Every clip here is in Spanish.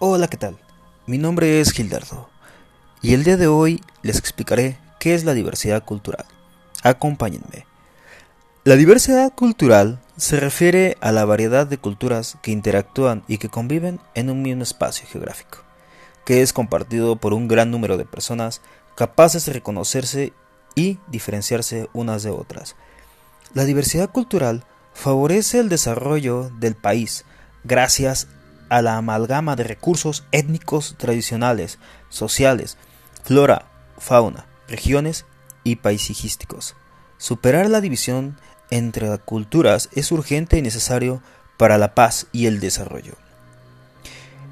Hola, ¿qué tal? Mi nombre es Gildardo y el día de hoy les explicaré qué es la diversidad cultural. Acompáñenme. La diversidad cultural se refiere a la variedad de culturas que interactúan y que conviven en un mismo espacio geográfico, que es compartido por un gran número de personas capaces de reconocerse y diferenciarse unas de otras. La diversidad cultural favorece el desarrollo del país gracias a la amalgama de recursos étnicos tradicionales, sociales, flora, fauna, regiones y paisajísticos. Superar la división entre culturas es urgente y necesario para la paz y el desarrollo.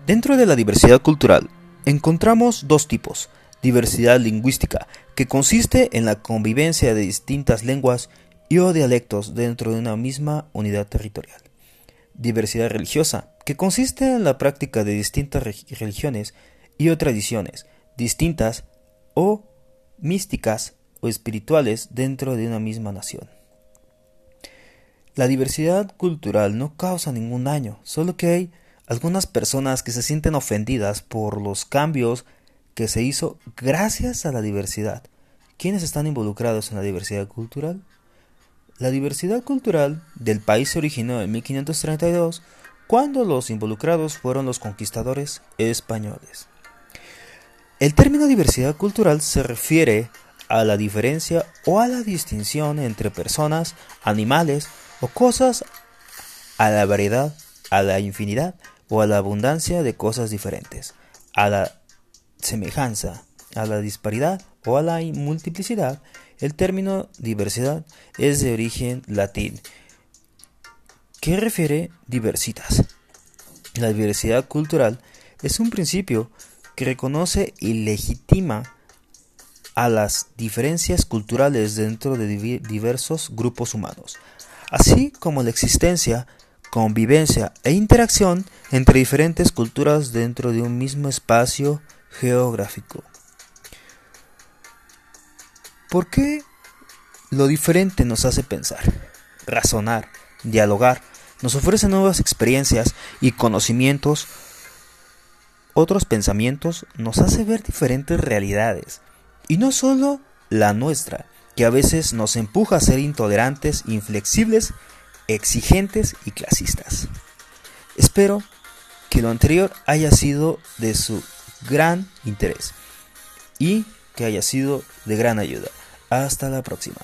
Dentro de la diversidad cultural encontramos dos tipos. Diversidad lingüística, que consiste en la convivencia de distintas lenguas y o dialectos dentro de una misma unidad territorial diversidad religiosa, que consiste en la práctica de distintas religiones y o tradiciones, distintas o místicas o espirituales dentro de una misma nación. La diversidad cultural no causa ningún daño, solo que hay algunas personas que se sienten ofendidas por los cambios que se hizo gracias a la diversidad. ¿Quiénes están involucrados en la diversidad cultural? La diversidad cultural del país se originó en 1532, cuando los involucrados fueron los conquistadores españoles. El término diversidad cultural se refiere a la diferencia o a la distinción entre personas, animales o cosas, a la variedad, a la infinidad o a la abundancia de cosas diferentes, a la semejanza, a la disparidad o a la multiplicidad el término diversidad es de origen latín, que refiere diversitas. La diversidad cultural es un principio que reconoce y legitima a las diferencias culturales dentro de diversos grupos humanos, así como la existencia, convivencia e interacción entre diferentes culturas dentro de un mismo espacio geográfico. ¿Por qué lo diferente nos hace pensar, razonar, dialogar, nos ofrece nuevas experiencias y conocimientos? Otros pensamientos nos hace ver diferentes realidades, y no solo la nuestra, que a veces nos empuja a ser intolerantes, inflexibles, exigentes y clasistas. Espero que lo anterior haya sido de su gran interés y que haya sido de gran ayuda. Hasta la próxima.